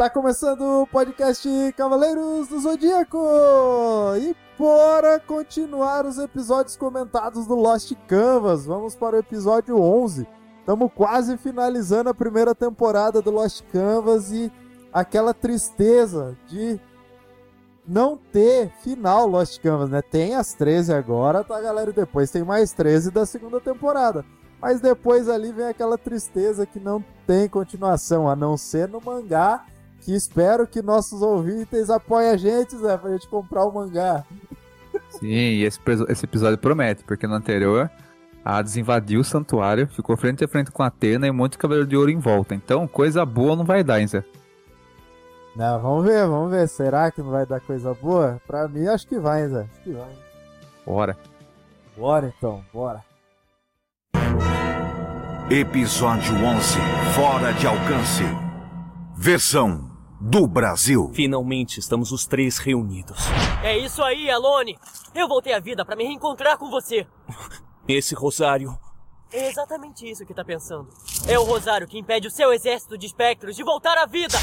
Tá começando o podcast Cavaleiros do Zodíaco! E bora continuar os episódios comentados do Lost Canvas. Vamos para o episódio 11. Estamos quase finalizando a primeira temporada do Lost Canvas e aquela tristeza de não ter final Lost Canvas, né? Tem as 13 agora, tá, galera? E depois tem mais 13 da segunda temporada. Mas depois ali vem aquela tristeza que não tem continuação, a não ser no mangá, que espero que nossos ouvintes apoiem a gente, Zé, pra gente comprar o mangá. Sim, e esse, esse episódio promete, porque no anterior a Hades invadiu o santuário, ficou frente a frente com a Atena e um monte de cavaleiro de ouro em volta. Então, coisa boa não vai dar, hein, Zé? Não, vamos ver, vamos ver. Será que não vai dar coisa boa? Pra mim, acho que vai, Zé. Acho que vai. Bora. Bora então, bora. Episódio 11 Fora de Alcance. Versão do Brasil. Finalmente estamos os três reunidos. É isso aí, Alone! Eu voltei à vida para me reencontrar com você. Esse rosário. É exatamente isso que tá pensando. É o rosário que impede o seu exército de espectros de voltar à vida!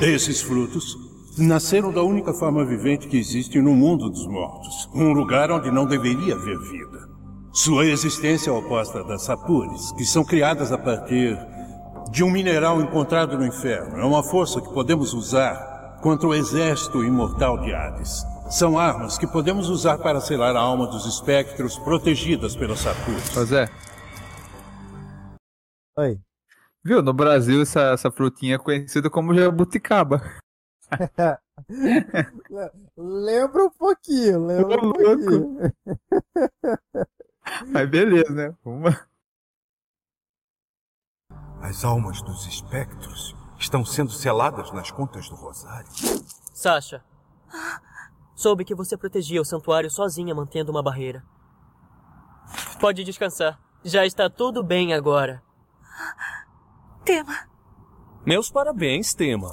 Esses frutos nasceram da única forma vivente que existe no mundo dos mortos um lugar onde não deveria haver vida. Sua existência é oposta das sapures, que são criadas a partir de um mineral encontrado no inferno. É uma força que podemos usar contra o exército imortal de Hades. São armas que podemos usar para selar a alma dos espectros protegidas pelos sapures. Ô Zé, Oi. viu? No Brasil essa, essa frutinha é conhecida como jabuticaba. Lembra um pouquinho, lembra um louco. pouquinho. Mas beleza, né? Vamos... As almas dos espectros estão sendo seladas nas contas do Rosário. Sasha, soube que você protegia o santuário sozinha mantendo uma barreira. Pode descansar. Já está tudo bem agora. Tema, Meus parabéns, Tema.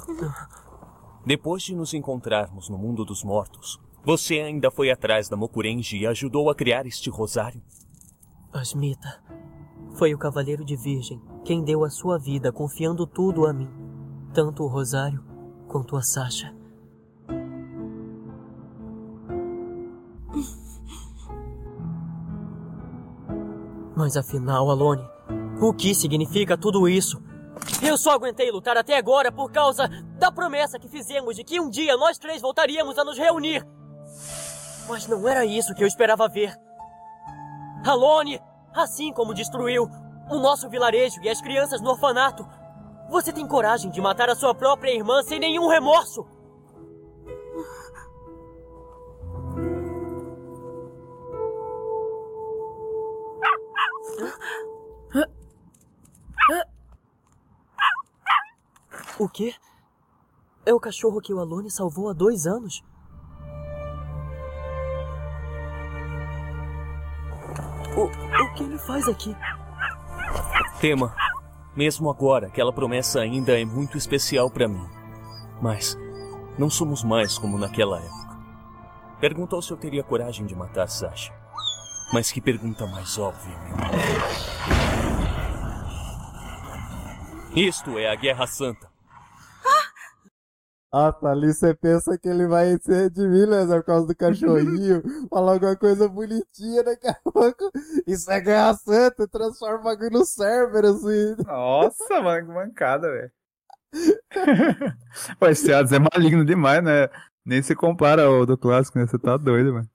Depois de nos encontrarmos no mundo dos mortos, você ainda foi atrás da Mokurenji e ajudou a criar este rosário. Asmita, foi o Cavaleiro de Virgem quem deu a sua vida confiando tudo a mim. Tanto o Rosário quanto a Sasha. Mas afinal, Alone, o que significa tudo isso? Eu só aguentei lutar até agora por causa da promessa que fizemos de que um dia nós três voltaríamos a nos reunir. Mas não era isso que eu esperava ver. Alone, assim como destruiu o nosso vilarejo e as crianças no orfanato, você tem coragem de matar a sua própria irmã sem nenhum remorso? O quê? É o cachorro que o Alone salvou há dois anos? O, o que ele faz aqui? Tema, mesmo agora, aquela promessa ainda é muito especial para mim. Mas não somos mais como naquela época. Perguntou se eu teria coragem de matar Sasha. Mas que pergunta mais óbvia, meu. Isto é a Guerra Santa. Ah, tá ali você pensa que ele vai se redimir, né? Por causa do cachorrinho, falar alguma coisa bonitinha, daqui a pouco. Isso é guerra santa, transforma o bagulho no server, assim. Nossa, mano, que mancada, velho. Pô, esse Hades é maligno demais, né? Nem se compara ao do clássico, né? Você tá doido, mano.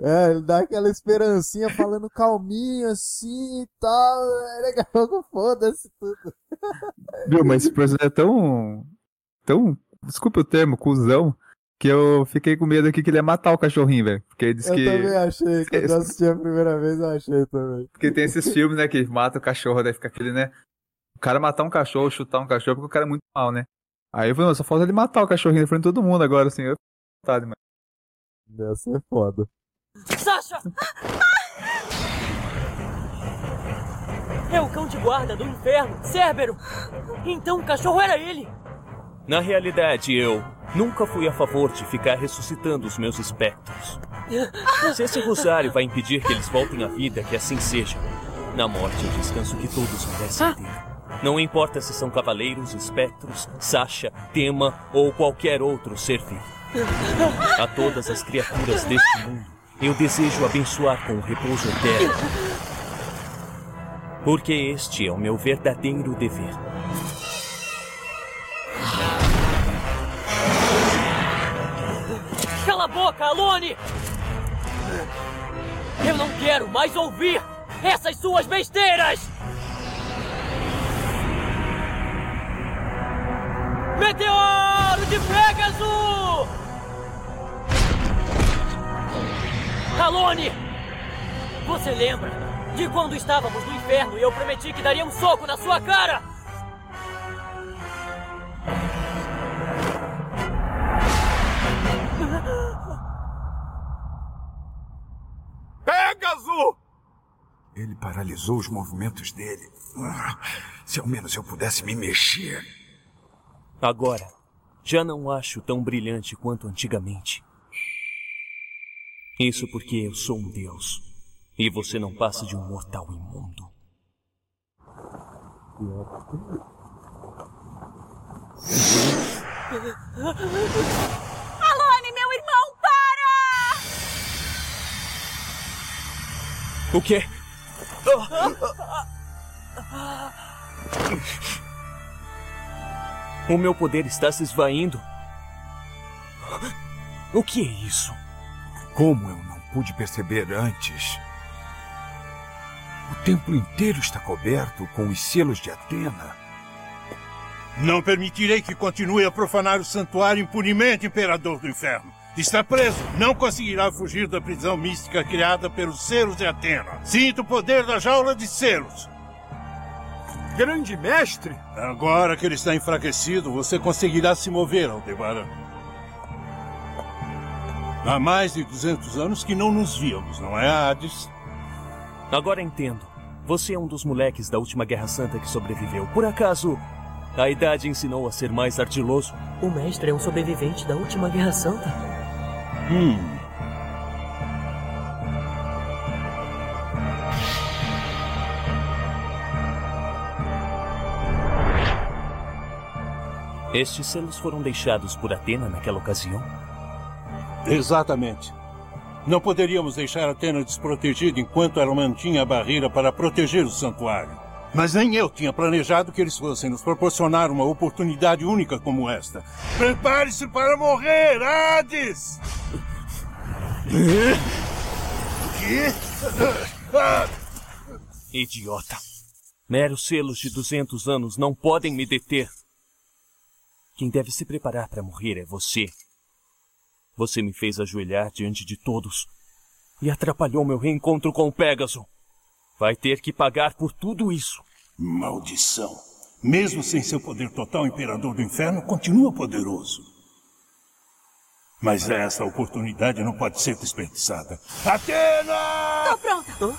É, ele dá aquela esperancinha falando calminho assim e tal. Daqui a pouco foda-se tudo. Viu, mas esse personagem é tão. tão. Desculpa o termo, cuzão, que eu fiquei com medo aqui que ele ia matar o cachorrinho, velho. Porque ele disse Eu que. também achei, quando eu assisti a primeira vez, eu achei também. Porque tem esses filmes, né, que mata o cachorro, daí fica aquele, né? O cara matar um cachorro, chutar um cachorro, porque o cara é muito mal, né? Aí eu falei, não, só falta ele matar o cachorrinho na frente de todo mundo agora, assim. Eu vontade, mano. Deve ser foda. Sasha! É o cão de guarda do inferno, Cérbero! Então o cachorro era ele! Na realidade, eu nunca fui a favor de ficar ressuscitando os meus espectros. Se esse rosário vai impedir que eles voltem à vida, que assim seja. Na morte, o descanso que todos merecem ter. Não importa se são cavaleiros, espectros, Sasha, Tema ou qualquer outro ser vivo. A todas as criaturas deste mundo, eu desejo abençoar com o repouso eterno. Porque este é o meu verdadeiro dever. Boca, Alone! Eu não quero mais ouvir essas suas besteiras! Meteoro de Pegasus! Alone! Você lembra de quando estávamos no inferno e eu prometi que daria um soco na sua cara? Ele paralisou os movimentos dele. Se ao menos eu pudesse me mexer. Agora, já não acho tão brilhante quanto antigamente. Isso porque eu sou um deus. E você não passa de um mortal imundo. Alone, meu irmão, para! O quê? O meu poder está se esvaindo. O que é isso? Como eu não pude perceber antes? O templo inteiro está coberto com os selos de Atena. Não permitirei que continue a profanar o santuário impunemente, Imperador do Inferno. Está preso. Não conseguirá fugir da prisão mística criada pelos selos de Atena. Sinta o poder da jaula de selos. Grande mestre! Agora que ele está enfraquecido, você conseguirá se mover, Aldebaran. Há mais de 200 anos que não nos víamos, não é, Hades? Agora entendo. Você é um dos moleques da última Guerra Santa que sobreviveu. Por acaso, a idade ensinou a ser mais ardiloso? O mestre é um sobrevivente da última Guerra Santa. Hum. Estes selos foram deixados por Atena naquela ocasião? Exatamente. Não poderíamos deixar Atena desprotegida enquanto ela mantinha a barreira para proteger o santuário. Mas nem eu tinha planejado que eles fossem nos proporcionar uma oportunidade única como esta. Prepare-se para morrer, Hades! Idiota. Meros selos de 200 anos não podem me deter. Quem deve se preparar para morrer é você. Você me fez ajoelhar diante de todos e atrapalhou meu reencontro com o Pégaso. Vai ter que pagar por tudo isso. Maldição. Mesmo sem seu poder total, o Imperador do Inferno continua poderoso. Mas essa oportunidade não pode ser desperdiçada. Atena! Tô pronta.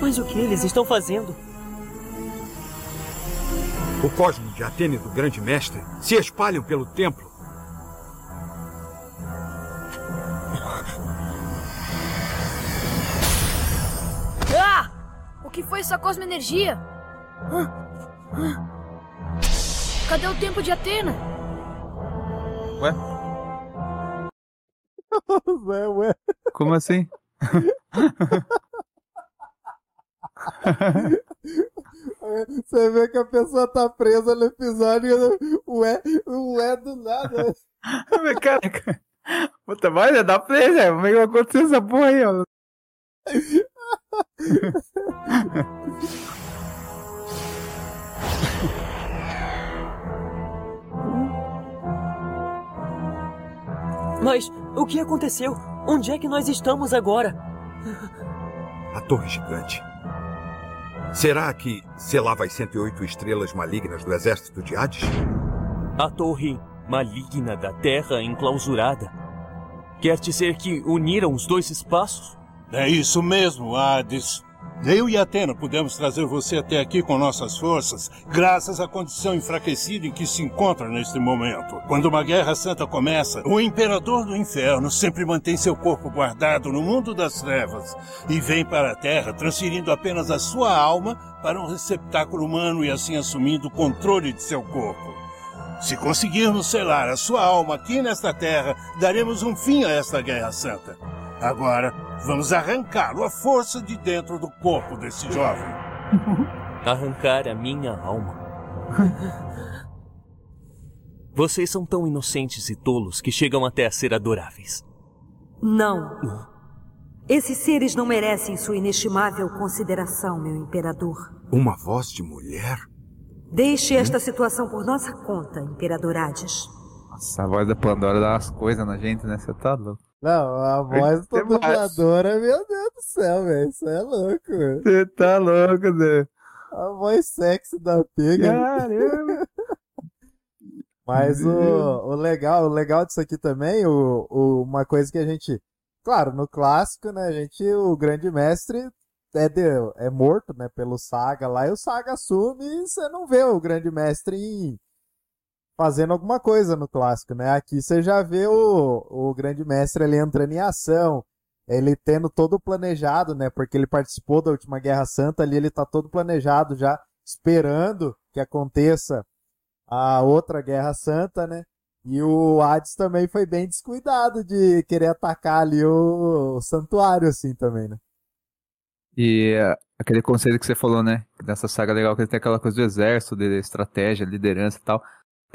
Mas o que eles estão fazendo? O cosmo de Atena e do Grande Mestre se espalham pelo templo. Ah! O que foi essa cosmoenergia? Cadê o tempo de Atena? Ué? Ué, ué. Como assim? Você vê que a pessoa tá presa no episódio e ué, ué do nada. Mas, cara, puta, mas dá play, né? Como é que vai acontecer essa porra aí, ó? Mas o que aconteceu? Onde é que nós estamos agora? A torre gigante. Será que selava as 108 estrelas malignas do exército de Hades? A torre maligna da Terra enclausurada. Quer dizer que uniram os dois espaços? É isso mesmo, Hades. Eu e Atena pudemos trazer você até aqui com nossas forças, graças à condição enfraquecida em que se encontra neste momento. Quando uma guerra santa começa, o imperador do inferno sempre mantém seu corpo guardado no mundo das trevas e vem para a Terra, transferindo apenas a sua alma para um receptáculo humano e assim assumindo o controle de seu corpo. Se conseguirmos selar a sua alma aqui nesta terra, daremos um fim a esta guerra santa. Agora, vamos arrancá-lo à força de dentro do corpo desse jovem. Arrancar a minha alma. Vocês são tão inocentes e tolos que chegam até a ser adoráveis. Não. Esses seres não merecem sua inestimável consideração, meu imperador. Uma voz de mulher? Deixe esta situação por nossa conta, imperador Hades. Nossa, a voz da Pandora dá umas coisas na gente, né? Você tá louco. Não, a voz da dubladora, meu Deus do céu, velho. Isso é louco, velho. Você tá louco, Zé. A voz sexy da pega. Caramba. Mas o, o legal, o legal disso aqui também, o, o, uma coisa que a gente. Claro, no clássico, né, a gente, o grande mestre é, de, é morto, né, pelo Saga lá, e o Saga assume e você não vê o grande mestre em, fazendo alguma coisa no clássico, né? Aqui você já vê o, o grande mestre ali entrando em ação, ele tendo todo planejado, né? Porque ele participou da última Guerra Santa ali, ele tá todo planejado já, esperando que aconteça a outra Guerra Santa, né? E o Hades também foi bem descuidado de querer atacar ali o, o santuário, assim, também, né? E uh, aquele conceito que você falou, né? Nessa saga legal que ele tem aquela coisa do exército, de estratégia, liderança e tal.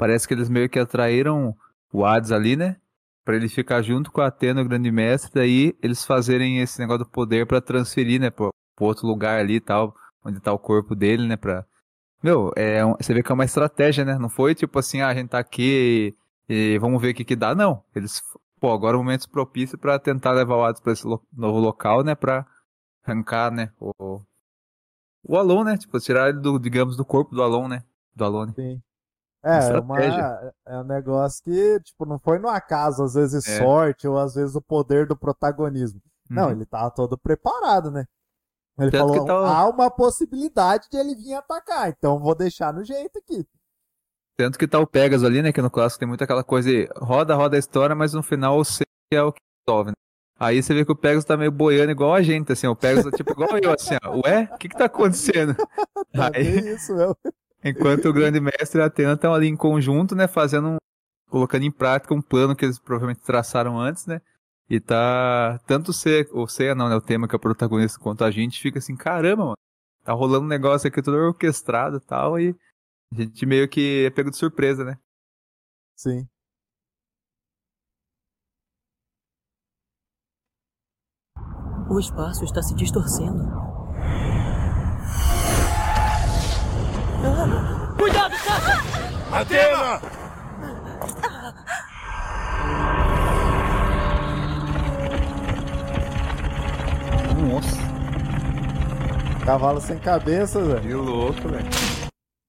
Parece que eles meio que atraíram o Hades ali, né? Pra ele ficar junto com a Atena, o grande mestre, daí eles fazerem esse negócio do poder para transferir, né, pro, pro, outro lugar ali e tal, onde tá o corpo dele, né, pra... Meu, é um, você vê que é uma estratégia, né? Não foi tipo assim, ah, a gente tá aqui e, e vamos ver o que que dá, não. Eles, pô, agora é o momento propício para tentar levar o Hades pra esse lo, novo local, né, pra arrancar, né, o... O Alon, né? Tipo, tirar ele do, digamos, do corpo do Alon, né? Do Alone. Sim. É, uma, é um negócio que, tipo, não foi no acaso, às vezes é. sorte, ou às vezes o poder do protagonismo. Uhum. Não, ele tava todo preparado, né? Ele Tanto falou, tá... há uma possibilidade de ele vir atacar, então vou deixar no jeito aqui. Tanto que tá o Pegasus ali, né, que no clássico tem muito aquela coisa de roda, roda a história, mas no final o C é o que resolve, né? Aí você vê que o Pegasus tá meio boiando igual a gente, assim, o Pegasus tá tipo igual eu, assim, ó, ué, o que que tá acontecendo? tá Aí... isso, meu. Enquanto o grande mestre e a Atena estão ali em conjunto, né, fazendo um, colocando em prática um plano que eles provavelmente traçaram antes, né? E tá tanto o ou Ceia não, né, o tema que é o protagonista quanto a gente fica assim, caramba, mano. Tá rolando um negócio aqui todo orquestrado e tal e a gente meio que é pego de surpresa, né? Sim. O espaço está se distorcendo. Cuidado, Sasha! Atena! Nossa. Cavalo sem cabeça, velho. Que louco, velho.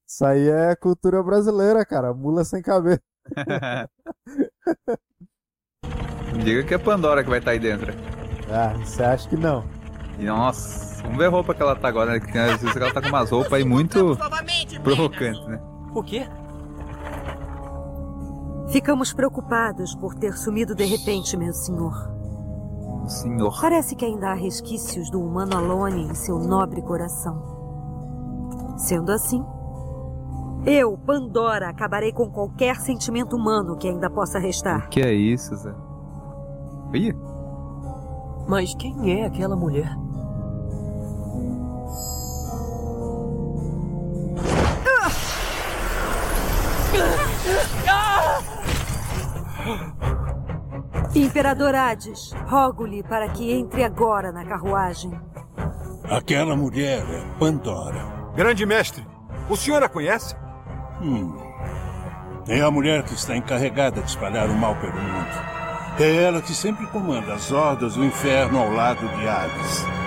Isso aí é cultura brasileira, cara. Mula sem cabeça. Diga que é Pandora que vai estar tá aí dentro. Ah, você acha que não? Nossa. Vamos ver a roupa que ela tá agora, né? Que às vezes ela tá com umas roupas aí muito provocantes, né? O quê? Ficamos preocupados por ter sumido de repente, meu senhor. Senhor. Parece que ainda há resquícios do humano Alone em seu nobre coração. Sendo assim, eu, Pandora, acabarei com qualquer sentimento humano que ainda possa restar. O que é isso, Zé? Ih. Mas quem é aquela mulher? Imperador Hades, rogo-lhe para que entre agora na carruagem. Aquela mulher é Pandora. Grande mestre, o senhor a conhece? Hum. É a mulher que está encarregada de espalhar o mal pelo mundo. É ela que sempre comanda as hordas do inferno ao lado de Hades.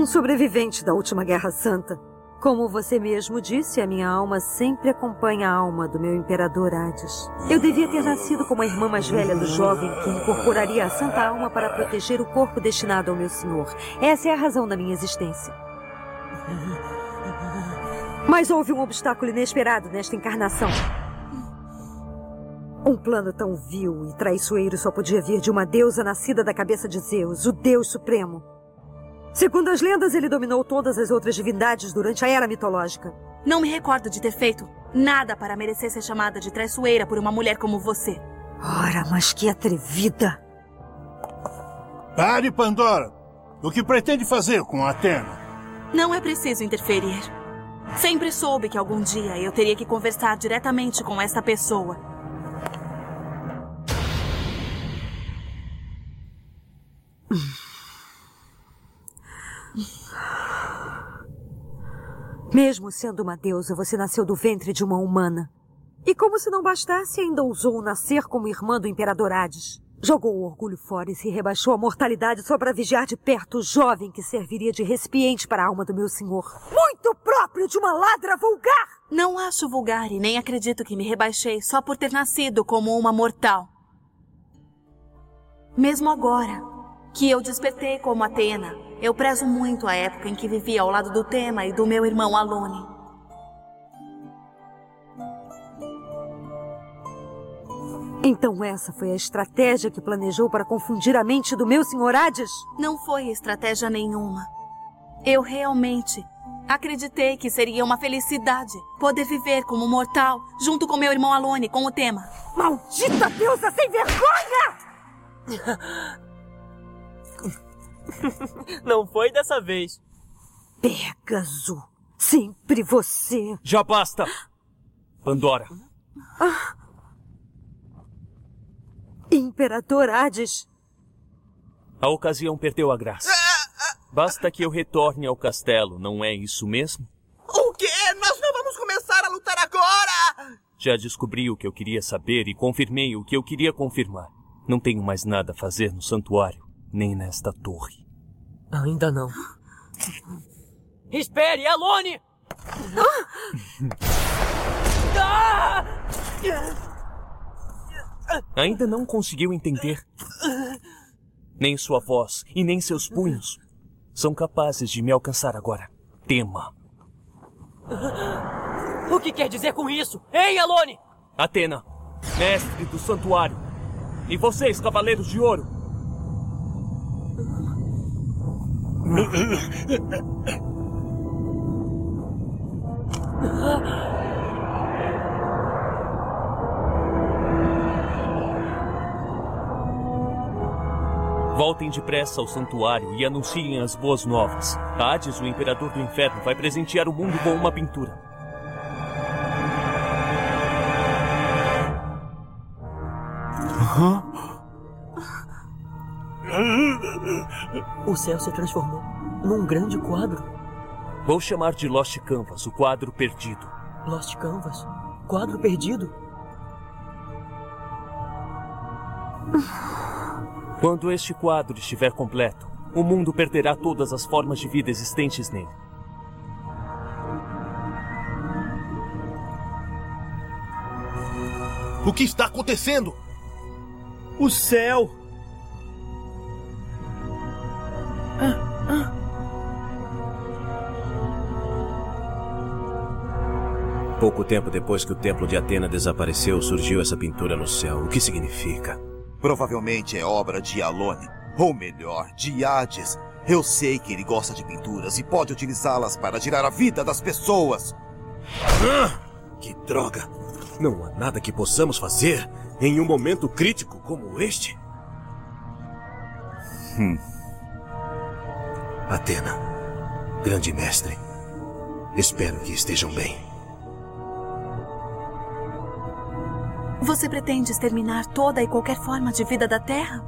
Um sobrevivente da última Guerra Santa. Como você mesmo disse, a minha alma sempre acompanha a alma do meu imperador Hades. Eu devia ter nascido como a irmã mais velha do jovem que incorporaria a santa alma para proteger o corpo destinado ao meu senhor. Essa é a razão da minha existência. Mas houve um obstáculo inesperado nesta encarnação. Um plano tão vil e traiçoeiro só podia vir de uma deusa nascida da cabeça de Zeus, o Deus Supremo. Segundo as lendas, ele dominou todas as outras divindades durante a era mitológica. Não me recordo de ter feito nada para merecer ser chamada de traiçoeira por uma mulher como você. Ora, mas que atrevida! Pare, Pandora! O que pretende fazer com Atena? Não é preciso interferir. Sempre soube que algum dia eu teria que conversar diretamente com esta pessoa. Mesmo sendo uma deusa, você nasceu do ventre de uma humana. E como se não bastasse, ainda ousou nascer como irmã do imperador Hades. Jogou o orgulho fora e se rebaixou à mortalidade só para vigiar de perto o jovem que serviria de recipiente para a alma do meu senhor. Muito próprio de uma ladra vulgar! Não acho vulgar e nem acredito que me rebaixei só por ter nascido como uma mortal. Mesmo agora, que eu despertei como Atena, eu prezo muito a época em que vivia ao lado do Tema e do meu irmão Alone. Então essa foi a estratégia que planejou para confundir a mente do meu senhor Hades? Não foi estratégia nenhuma. Eu realmente acreditei que seria uma felicidade poder viver como mortal junto com meu irmão Alone com o Tema. Maldita deusa sem vergonha! Não foi dessa vez. Pégaso, sempre você. Já basta! Pandora, Imperador Hades. a ocasião perdeu a graça. Basta que eu retorne ao castelo, não é isso mesmo? O quê? Nós não vamos começar a lutar agora! Já descobri o que eu queria saber e confirmei o que eu queria confirmar. Não tenho mais nada a fazer no santuário, nem nesta torre. Ainda não. Espere, Alone! Ainda não conseguiu entender? Nem sua voz e nem seus punhos são capazes de me alcançar agora. Tema. O que quer dizer com isso? Hein, Alone? Atena, mestre do santuário. E vocês, cavaleiros de ouro. Voltem depressa ao santuário e anunciem as boas novas. Hades, o imperador do inferno, vai presentear o mundo com uma pintura. O céu se transformou num grande quadro. Vou chamar de Lost Canvas, o quadro perdido. Lost Canvas. Quadro perdido. Quando este quadro estiver completo, o mundo perderá todas as formas de vida existentes nele. O que está acontecendo? O céu! Pouco tempo depois que o templo de Atena desapareceu, surgiu essa pintura no céu. O que significa? Provavelmente é obra de Alone. Ou melhor, de Hades. Eu sei que ele gosta de pinturas e pode utilizá-las para tirar a vida das pessoas. Que droga! Não há nada que possamos fazer em um momento crítico como este. Hum. Atena, grande mestre, espero que estejam bem. Você pretende exterminar toda e qualquer forma de vida da Terra?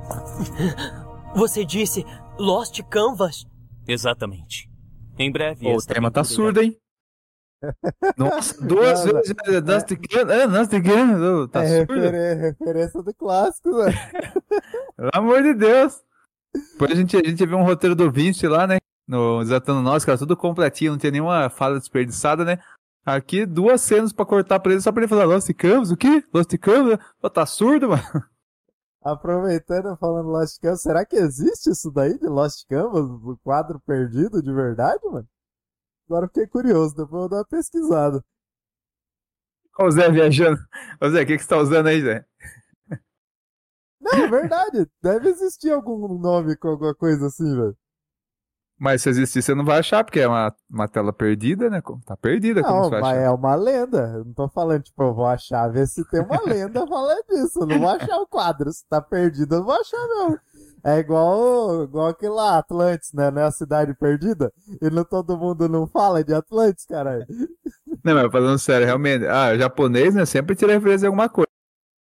Você disse Lost Canvas? Exatamente. Em breve. O tema tá surdo, hein? Nossa, duas Nada. vezes. Nós te querendo. é, Nós te querendo. Tá é surdo? referen- referência do clássico, velho. Pelo amor de Deus. Depois a gente, a gente viu um roteiro do Vinci lá, né? no Desatando Nós, que era tudo completinho, não tinha nenhuma fala desperdiçada, né? Aqui, duas cenas pra cortar pra ele, só pra ele falar Lost Canvas, o quê? Lost Canvas? Pô, tá surdo, mano? Aproveitando, falando Lost Canvas, será que existe isso daí de Lost Canvas, o quadro perdido de verdade, mano? Agora fiquei curioso, depois eu vou dar uma pesquisada. Olha o Zé viajando. Ô Zé, o que, que você tá usando aí, Zé? Não, é verdade. Deve existir algum nome com alguma coisa assim, velho. Mas se existir, você não vai achar, porque é uma, uma tela perdida, né? Tá perdida, como Não, você vai mas é uma lenda. Eu não tô falando, tipo, eu vou achar, ver se tem uma lenda falando disso. Eu não vou achar o quadro. Se tá perdido, eu não vou achar, não. É igual, igual aquele lá, Atlantis, né? Não é a cidade perdida? E não todo mundo não fala de Atlantis, caralho. Não, mas falando sério, realmente. Ah, japonês, né? Sempre tira referência de alguma coisa.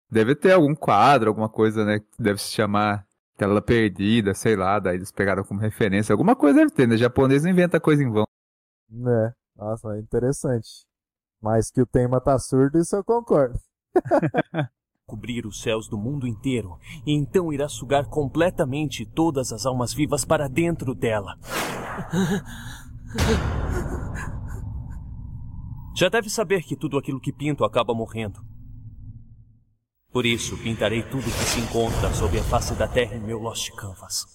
Deve ter algum quadro, alguma coisa, né? Que deve se chamar tela perdida, sei lá. Daí eles pegaram como referência. Alguma coisa deve ter, né? Japonês não inventa coisa em vão. Né? Nossa, é interessante. Mas que o tema tá surdo, isso eu concordo. Cobrir os céus do mundo inteiro e então irá sugar completamente todas as almas vivas para dentro dela. Já deve saber que tudo aquilo que pinto acaba morrendo. Por isso, pintarei tudo que se encontra sob a face da terra em meu Lost Canvas.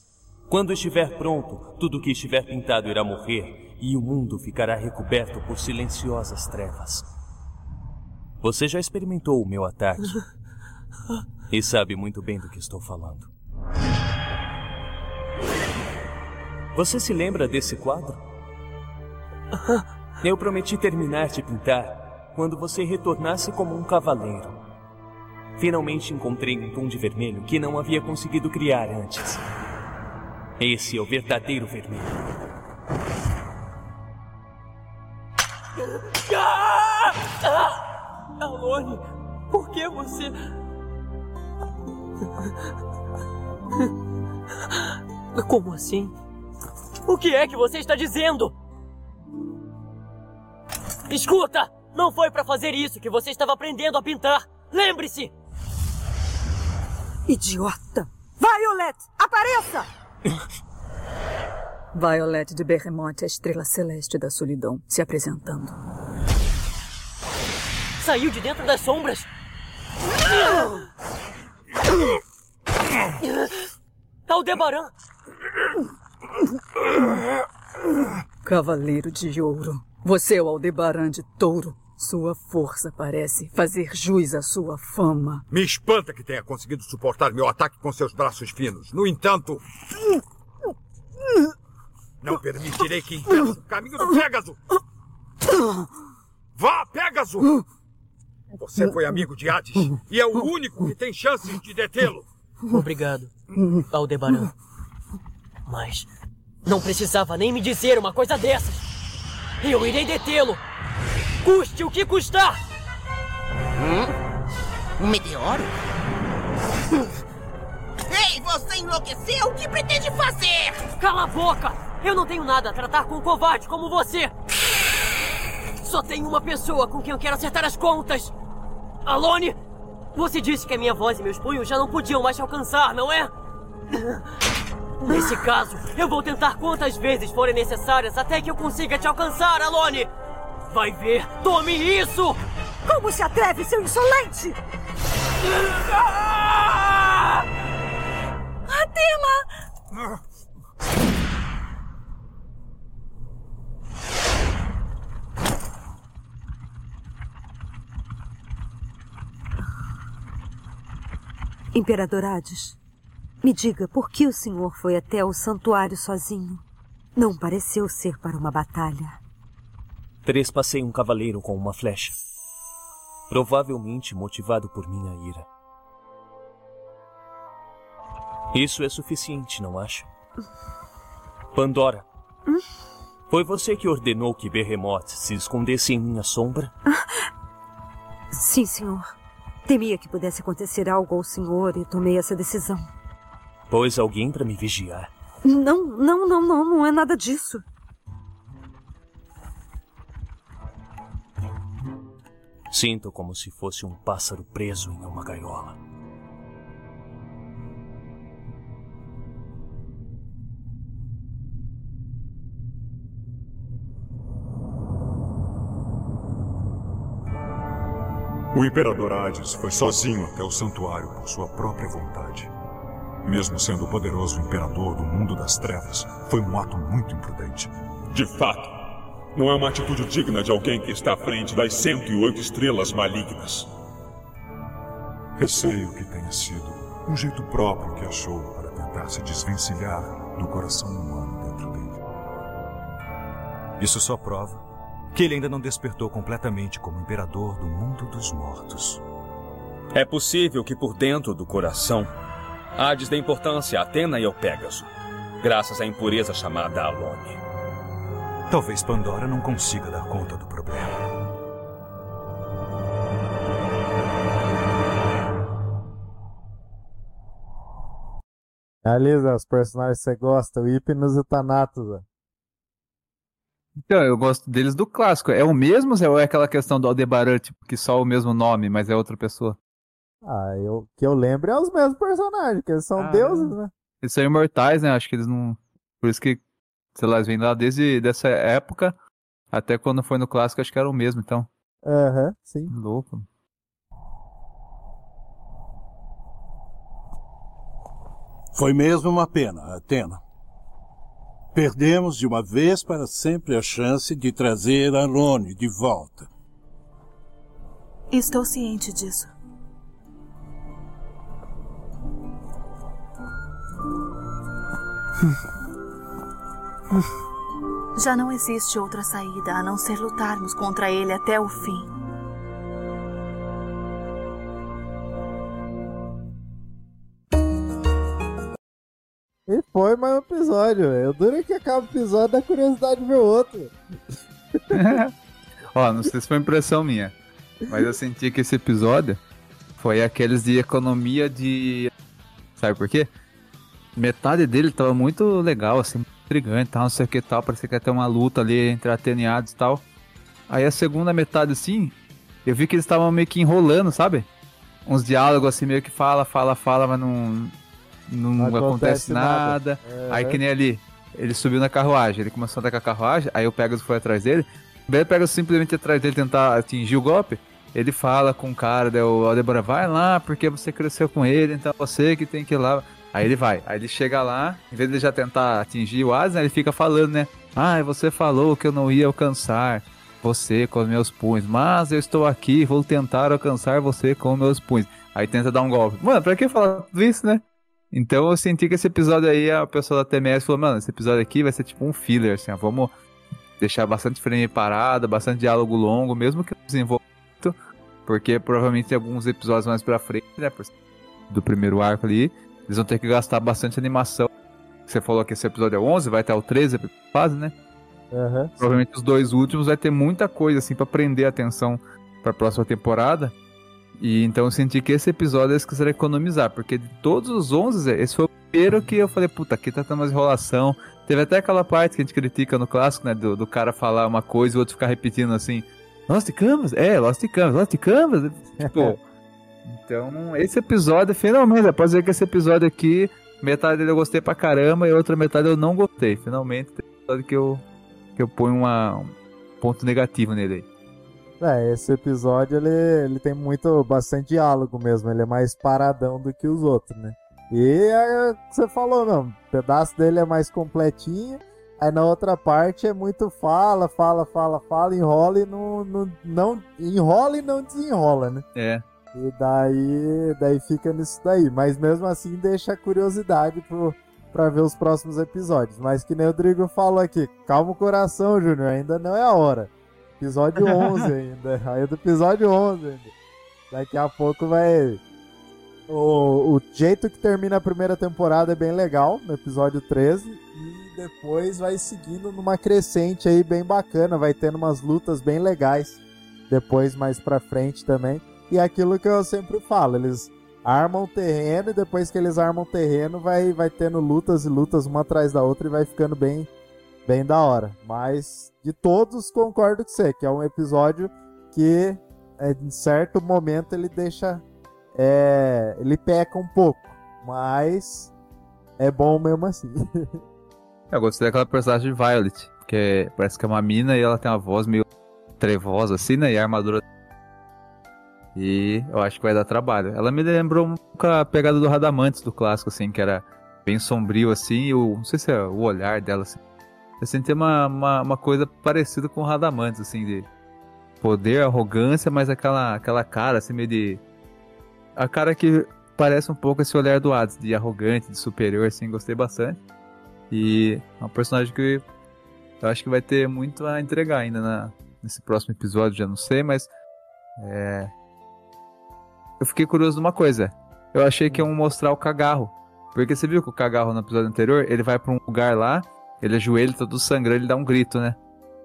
Quando estiver pronto, tudo que estiver pintado irá morrer e o mundo ficará recoberto por silenciosas trevas. Você já experimentou o meu ataque e sabe muito bem do que estou falando. Você se lembra desse quadro? Eu prometi terminar de pintar quando você retornasse como um cavaleiro. Finalmente encontrei um tom de vermelho que não havia conseguido criar antes. Esse é o verdadeiro vermelho. Ah! Ah! Alone, por que você. Como assim? O que é que você está dizendo? Escuta! Não foi para fazer isso que você estava aprendendo a pintar! Lembre-se! Idiota! Violet, apareça! Violet de Berremonte, a estrela celeste da solidão, se apresentando. Saiu de dentro das sombras! Aldebaran! Cavaleiro de ouro, você é o Aldebaran de touro. Sua força parece fazer jus à sua fama. Me espanta que tenha conseguido suportar meu ataque com seus braços finos. No entanto, não permitirei que impeça o caminho do Pégaso. Vá, Pégaso! Você foi amigo de Hades e é o único que tem chances de detê-lo. Obrigado, Aldebaran. Mas não precisava nem me dizer uma coisa dessas. Eu irei detê-lo. Custe o que custar! Hum? Um meteoro? Ei, você enlouqueceu? O que pretende fazer? Cala a boca! Eu não tenho nada a tratar com um covarde como você! Só tem uma pessoa com quem eu quero acertar as contas! Alone! Você disse que a minha voz e meus punhos já não podiam mais te alcançar, não é? Nesse caso, eu vou tentar quantas vezes forem necessárias até que eu consiga te alcançar, Alone! Vai ver! Tome isso! Como se atreve, seu insolente? Atema! Imperador Hades, me diga por que o senhor foi até o santuário sozinho? Não pareceu ser para uma batalha. Trespassei um cavaleiro com uma flecha. Provavelmente motivado por minha ira. Isso é suficiente, não acha? Pandora. Foi você que ordenou que Behemoth se escondesse em minha sombra? Sim, senhor. Temia que pudesse acontecer algo ao senhor e tomei essa decisão. Pôs alguém para me vigiar. Não, não, não, não, não é nada disso. Sinto como se fosse um pássaro preso em uma gaiola. O imperador Hades foi sozinho até o santuário por sua própria vontade. Mesmo sendo o poderoso imperador do mundo das trevas, foi um ato muito imprudente. De fato, não é uma atitude digna de alguém que está à frente das 108 estrelas malignas. Receio que tenha sido um jeito próprio que achou para tentar se desvencilhar do coração humano dentro dele. Isso só prova que ele ainda não despertou completamente como imperador do mundo dos mortos. É possível que por dentro do coração, Hades dê importância a Atena e ao Pégaso, graças à impureza chamada Alone. Talvez Pandora não consiga dar conta do problema. Alisa, os personagens que você gosta, o Hipnos e o Thanatos. Então, eu gosto deles do clássico. É o mesmo ou é aquela questão do Aldebaran, tipo, que só o mesmo nome, mas é outra pessoa? Ah, eu, que eu lembro é os mesmos personagens, que eles são Ah, deuses, né? Eles são imortais, né? Acho que eles não. Por isso que, sei lá, eles vêm lá desde dessa época até quando foi no clássico, acho que era o mesmo, então. Aham, sim. Louco. Foi mesmo uma pena, Atena. Perdemos de uma vez para sempre a chance de trazer Alone de volta. Estou ciente disso. Já não existe outra saída a não ser lutarmos contra ele até o fim. E foi mais um episódio. Eu duro que acaba o episódio da curiosidade de ver o outro. Ó, não sei se foi impressão minha, mas eu senti que esse episódio foi aqueles de economia de. Sabe por quê? Metade dele tava muito legal, assim, intrigante, tal, não sei o que tal. Parecia que ia ter uma luta ali entre ateniados e tal. Aí a segunda metade, assim, eu vi que eles estavam meio que enrolando, sabe? Uns diálogos assim, meio que fala, fala, fala, mas não. Não, Não acontece, acontece nada. nada. É. Aí que nem ali, ele subiu na carruagem, ele começou a andar com a carruagem, aí o Pegasus foi atrás dele. O Pegasus simplesmente atrás dele tentar atingir o golpe. Ele fala com o cara, o Aldebaran, vai lá, porque você cresceu com ele, então você que tem que ir lá. Aí ele vai, aí ele chega lá, em vez de já tentar atingir o né, ele fica falando, né? Ah, você falou que eu não ia alcançar você com os meus punhos, mas eu estou aqui, vou tentar alcançar você com meus punhos. Aí tenta dar um golpe. Mano, pra que falar tudo isso, né? Então eu senti que esse episódio aí, a pessoa da TMS falou, mano, esse episódio aqui vai ser tipo um filler, assim, ó, vamos deixar bastante frame parada, bastante diálogo longo, mesmo que não desenvolva porque provavelmente alguns episódios mais pra frente, né, do primeiro arco ali, eles vão ter que gastar bastante animação. Você falou que esse episódio é 11, vai até o 13 fase, né? Aham. Provavelmente os dois últimos vai ter muita coisa assim pra prender a atenção pra próxima temporada. E então eu senti que esse episódio eles quiseram economizar, porque de todos os 11, Zé, esse foi o primeiro que eu falei, puta, aqui tá tendo mais enrolação. Teve até aquela parte que a gente critica no clássico, né, do, do cara falar uma coisa e o outro ficar repetindo assim, Lost Canvas? É, Lost Canvas, Lost Canvas. tipo, então esse episódio, finalmente, pode dizer que esse episódio aqui, metade dele eu gostei pra caramba e outra metade eu não gostei. Finalmente, tem episódio que eu, que eu ponho uma, um ponto negativo nele aí. É, esse episódio ele, ele tem muito, bastante diálogo mesmo, ele é mais paradão do que os outros, né? E é o que você falou, não, o pedaço dele é mais completinho, aí na outra parte é muito fala, fala, fala, fala, enrola e não, não, não enrola e não desenrola, né? É. E daí, daí fica nisso daí, mas mesmo assim deixa a curiosidade pro, pra ver os próximos episódios. Mas que nem o Rodrigo falou aqui, calma o coração, Júnior, ainda não é a hora. Episódio 11 ainda. Aí do episódio 11 ainda. Daqui a pouco vai. O, o jeito que termina a primeira temporada é bem legal, no episódio 13. E depois vai seguindo numa crescente aí bem bacana. Vai tendo umas lutas bem legais. Depois mais pra frente também. E aquilo que eu sempre falo, eles armam terreno e depois que eles armam terreno vai, vai tendo lutas e lutas uma atrás da outra e vai ficando bem, bem da hora. Mas de todos concordo com você, que é um episódio que é, em certo momento ele deixa. é, ele peca um pouco, mas é bom mesmo assim. Eu gostei daquela personagem de Violet, que parece que é uma mina e ela tem uma voz meio trevosa assim, né? E a armadura E eu acho que vai dar trabalho. Ela me lembrou um pouco a pegada do Radamantes do clássico, assim, que era bem sombrio, assim, e o, não sei se é o olhar dela, assim. Eu senti uma, uma, uma coisa parecida com o Radamantes, assim, de poder, arrogância, mas aquela, aquela cara, assim, meio de. A cara que parece um pouco esse olhar do Hades, de arrogante, de superior, assim, gostei bastante. E é um personagem que eu acho que vai ter muito a entregar ainda na, nesse próximo episódio, já não sei, mas. É... Eu fiquei curioso de uma coisa. Eu achei que iam mostrar o cagarro. Porque você viu que o cagarro no episódio anterior, ele vai pra um lugar lá, ele ajoelha, todo sangrando, ele dá um grito, né?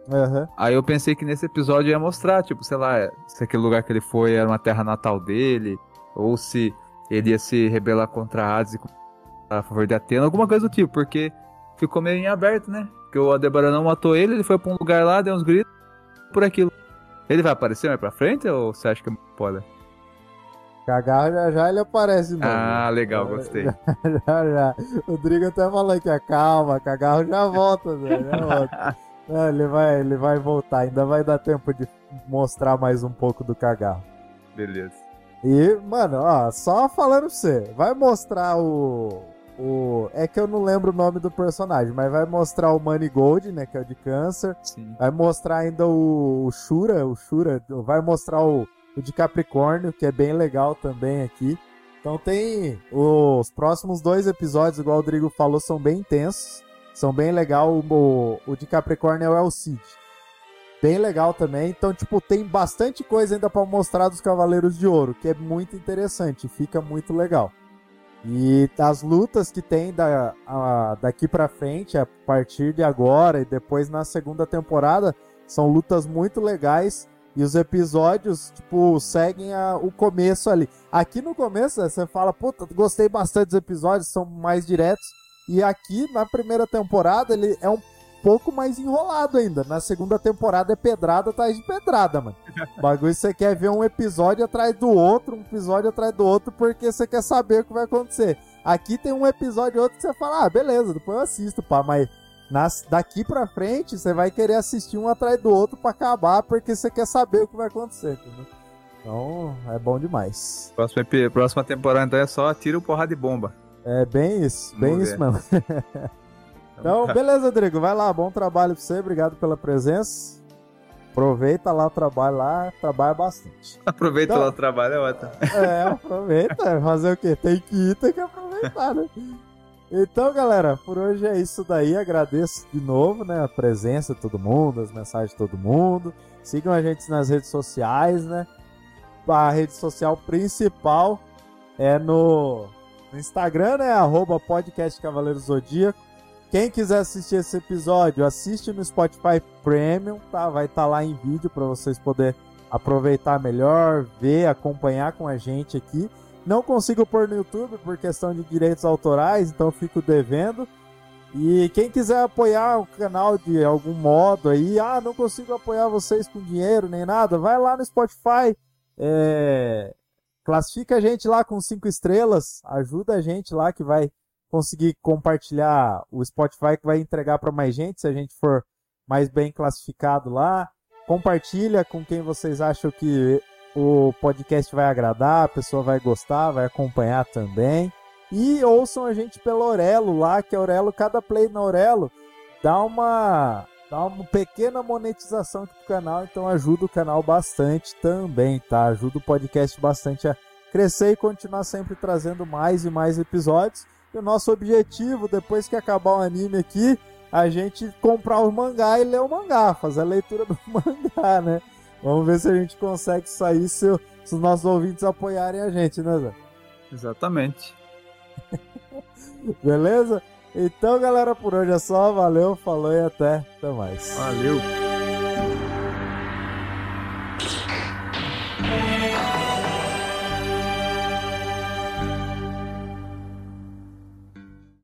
Uhum. Aí eu pensei que nesse episódio ia mostrar, tipo, sei lá, se aquele lugar que ele foi era uma terra natal dele, ou se ele ia se rebelar contra a Hades a favor de Atena, alguma coisa do tipo, porque ficou meio em aberto, né? Porque o Aldebaran não matou ele, ele foi pra um lugar lá, deu uns gritos por aquilo. Ele vai aparecer mais pra frente ou você acha que é spoiler? Cagarro já já ele aparece de novo. Ah, legal, gostei. já já. O Drigo até falou aqui, calma, Cagarro já volta, Zé, já volta. Não, ele, vai, ele vai voltar, ainda vai dar tempo de mostrar mais um pouco do Cagarro. Beleza. E, mano, ó, só falando pra você, vai mostrar o, o. É que eu não lembro o nome do personagem, mas vai mostrar o Money Gold, né? Que é o de câncer. Sim. Vai mostrar ainda o, o Shura, o Shura, vai mostrar o, o de Capricórnio, que é bem legal também aqui. Então tem os próximos dois episódios, igual o Rodrigo falou, são bem intensos. São bem legal. O, o de Capricórnio é o El Cid. Bem legal também. Então, tipo, tem bastante coisa ainda para mostrar dos Cavaleiros de Ouro, que é muito interessante, fica muito legal. E as lutas que tem da, a, daqui para frente, a partir de agora e depois na segunda temporada, são lutas muito legais. E os episódios, tipo, seguem a, o começo ali. Aqui no começo, você fala, puta, gostei bastante dos episódios, são mais diretos. E aqui, na primeira temporada, ele é um pouco mais enrolado ainda. Na segunda temporada é pedrada atrás de pedrada, mano. O bagulho você quer ver um episódio atrás do outro, um episódio atrás do outro, porque você quer saber o que vai acontecer. Aqui tem um episódio outro que você fala, ah, beleza, depois eu assisto, pá, mas nas, daqui pra frente você vai querer assistir um atrás do outro para acabar, porque você quer saber o que vai acontecer, entendeu? Então, é bom demais. Próxima, próxima temporada então é só tiro, porrada de bomba. É bem isso, bem Vamos isso ver. mesmo. Então, beleza, Rodrigo. Vai lá, bom trabalho pra você, obrigado pela presença. Aproveita lá o trabalho lá, trabalha bastante. Aproveita então, lá o trabalho, é ótimo. É, aproveita. Fazer o quê? Tem que ir, tem que aproveitar, né? Então, galera, por hoje é isso daí. Agradeço de novo, né, a presença de todo mundo, as mensagens de todo mundo. Sigam a gente nas redes sociais, né? A rede social principal é no, Instagram, né? Arroba podcast Cavaleiro Zodíaco. Quem quiser assistir esse episódio, assiste no Spotify Premium, tá? Vai estar tá lá em vídeo para vocês poderem aproveitar melhor, ver, acompanhar com a gente aqui. Não consigo pôr no YouTube por questão de direitos autorais, então fico devendo. E quem quiser apoiar o canal de algum modo aí, ah, não consigo apoiar vocês com dinheiro nem nada, vai lá no Spotify, é... classifica a gente lá com cinco estrelas, ajuda a gente lá que vai conseguir compartilhar o Spotify que vai entregar para mais gente se a gente for mais bem classificado lá. Compartilha com quem vocês acham que o podcast vai agradar, a pessoa vai gostar, vai acompanhar também. E ouçam a gente pelo Orelo lá, que é Orelo, cada play na Orelo dá uma dá uma pequena monetização aqui pro canal, então ajuda o canal bastante também, tá? Ajuda o podcast bastante a crescer e continuar sempre trazendo mais e mais episódios. E o nosso objetivo, depois que acabar o anime aqui, a gente comprar o mangá e ler o mangá, fazer a leitura do mangá, né? Vamos ver se a gente consegue sair se, se os nossos ouvintes apoiarem a gente, né, Zé? Exatamente. Beleza? Então, galera, por hoje é só. Valeu, falou e até, até mais. Valeu.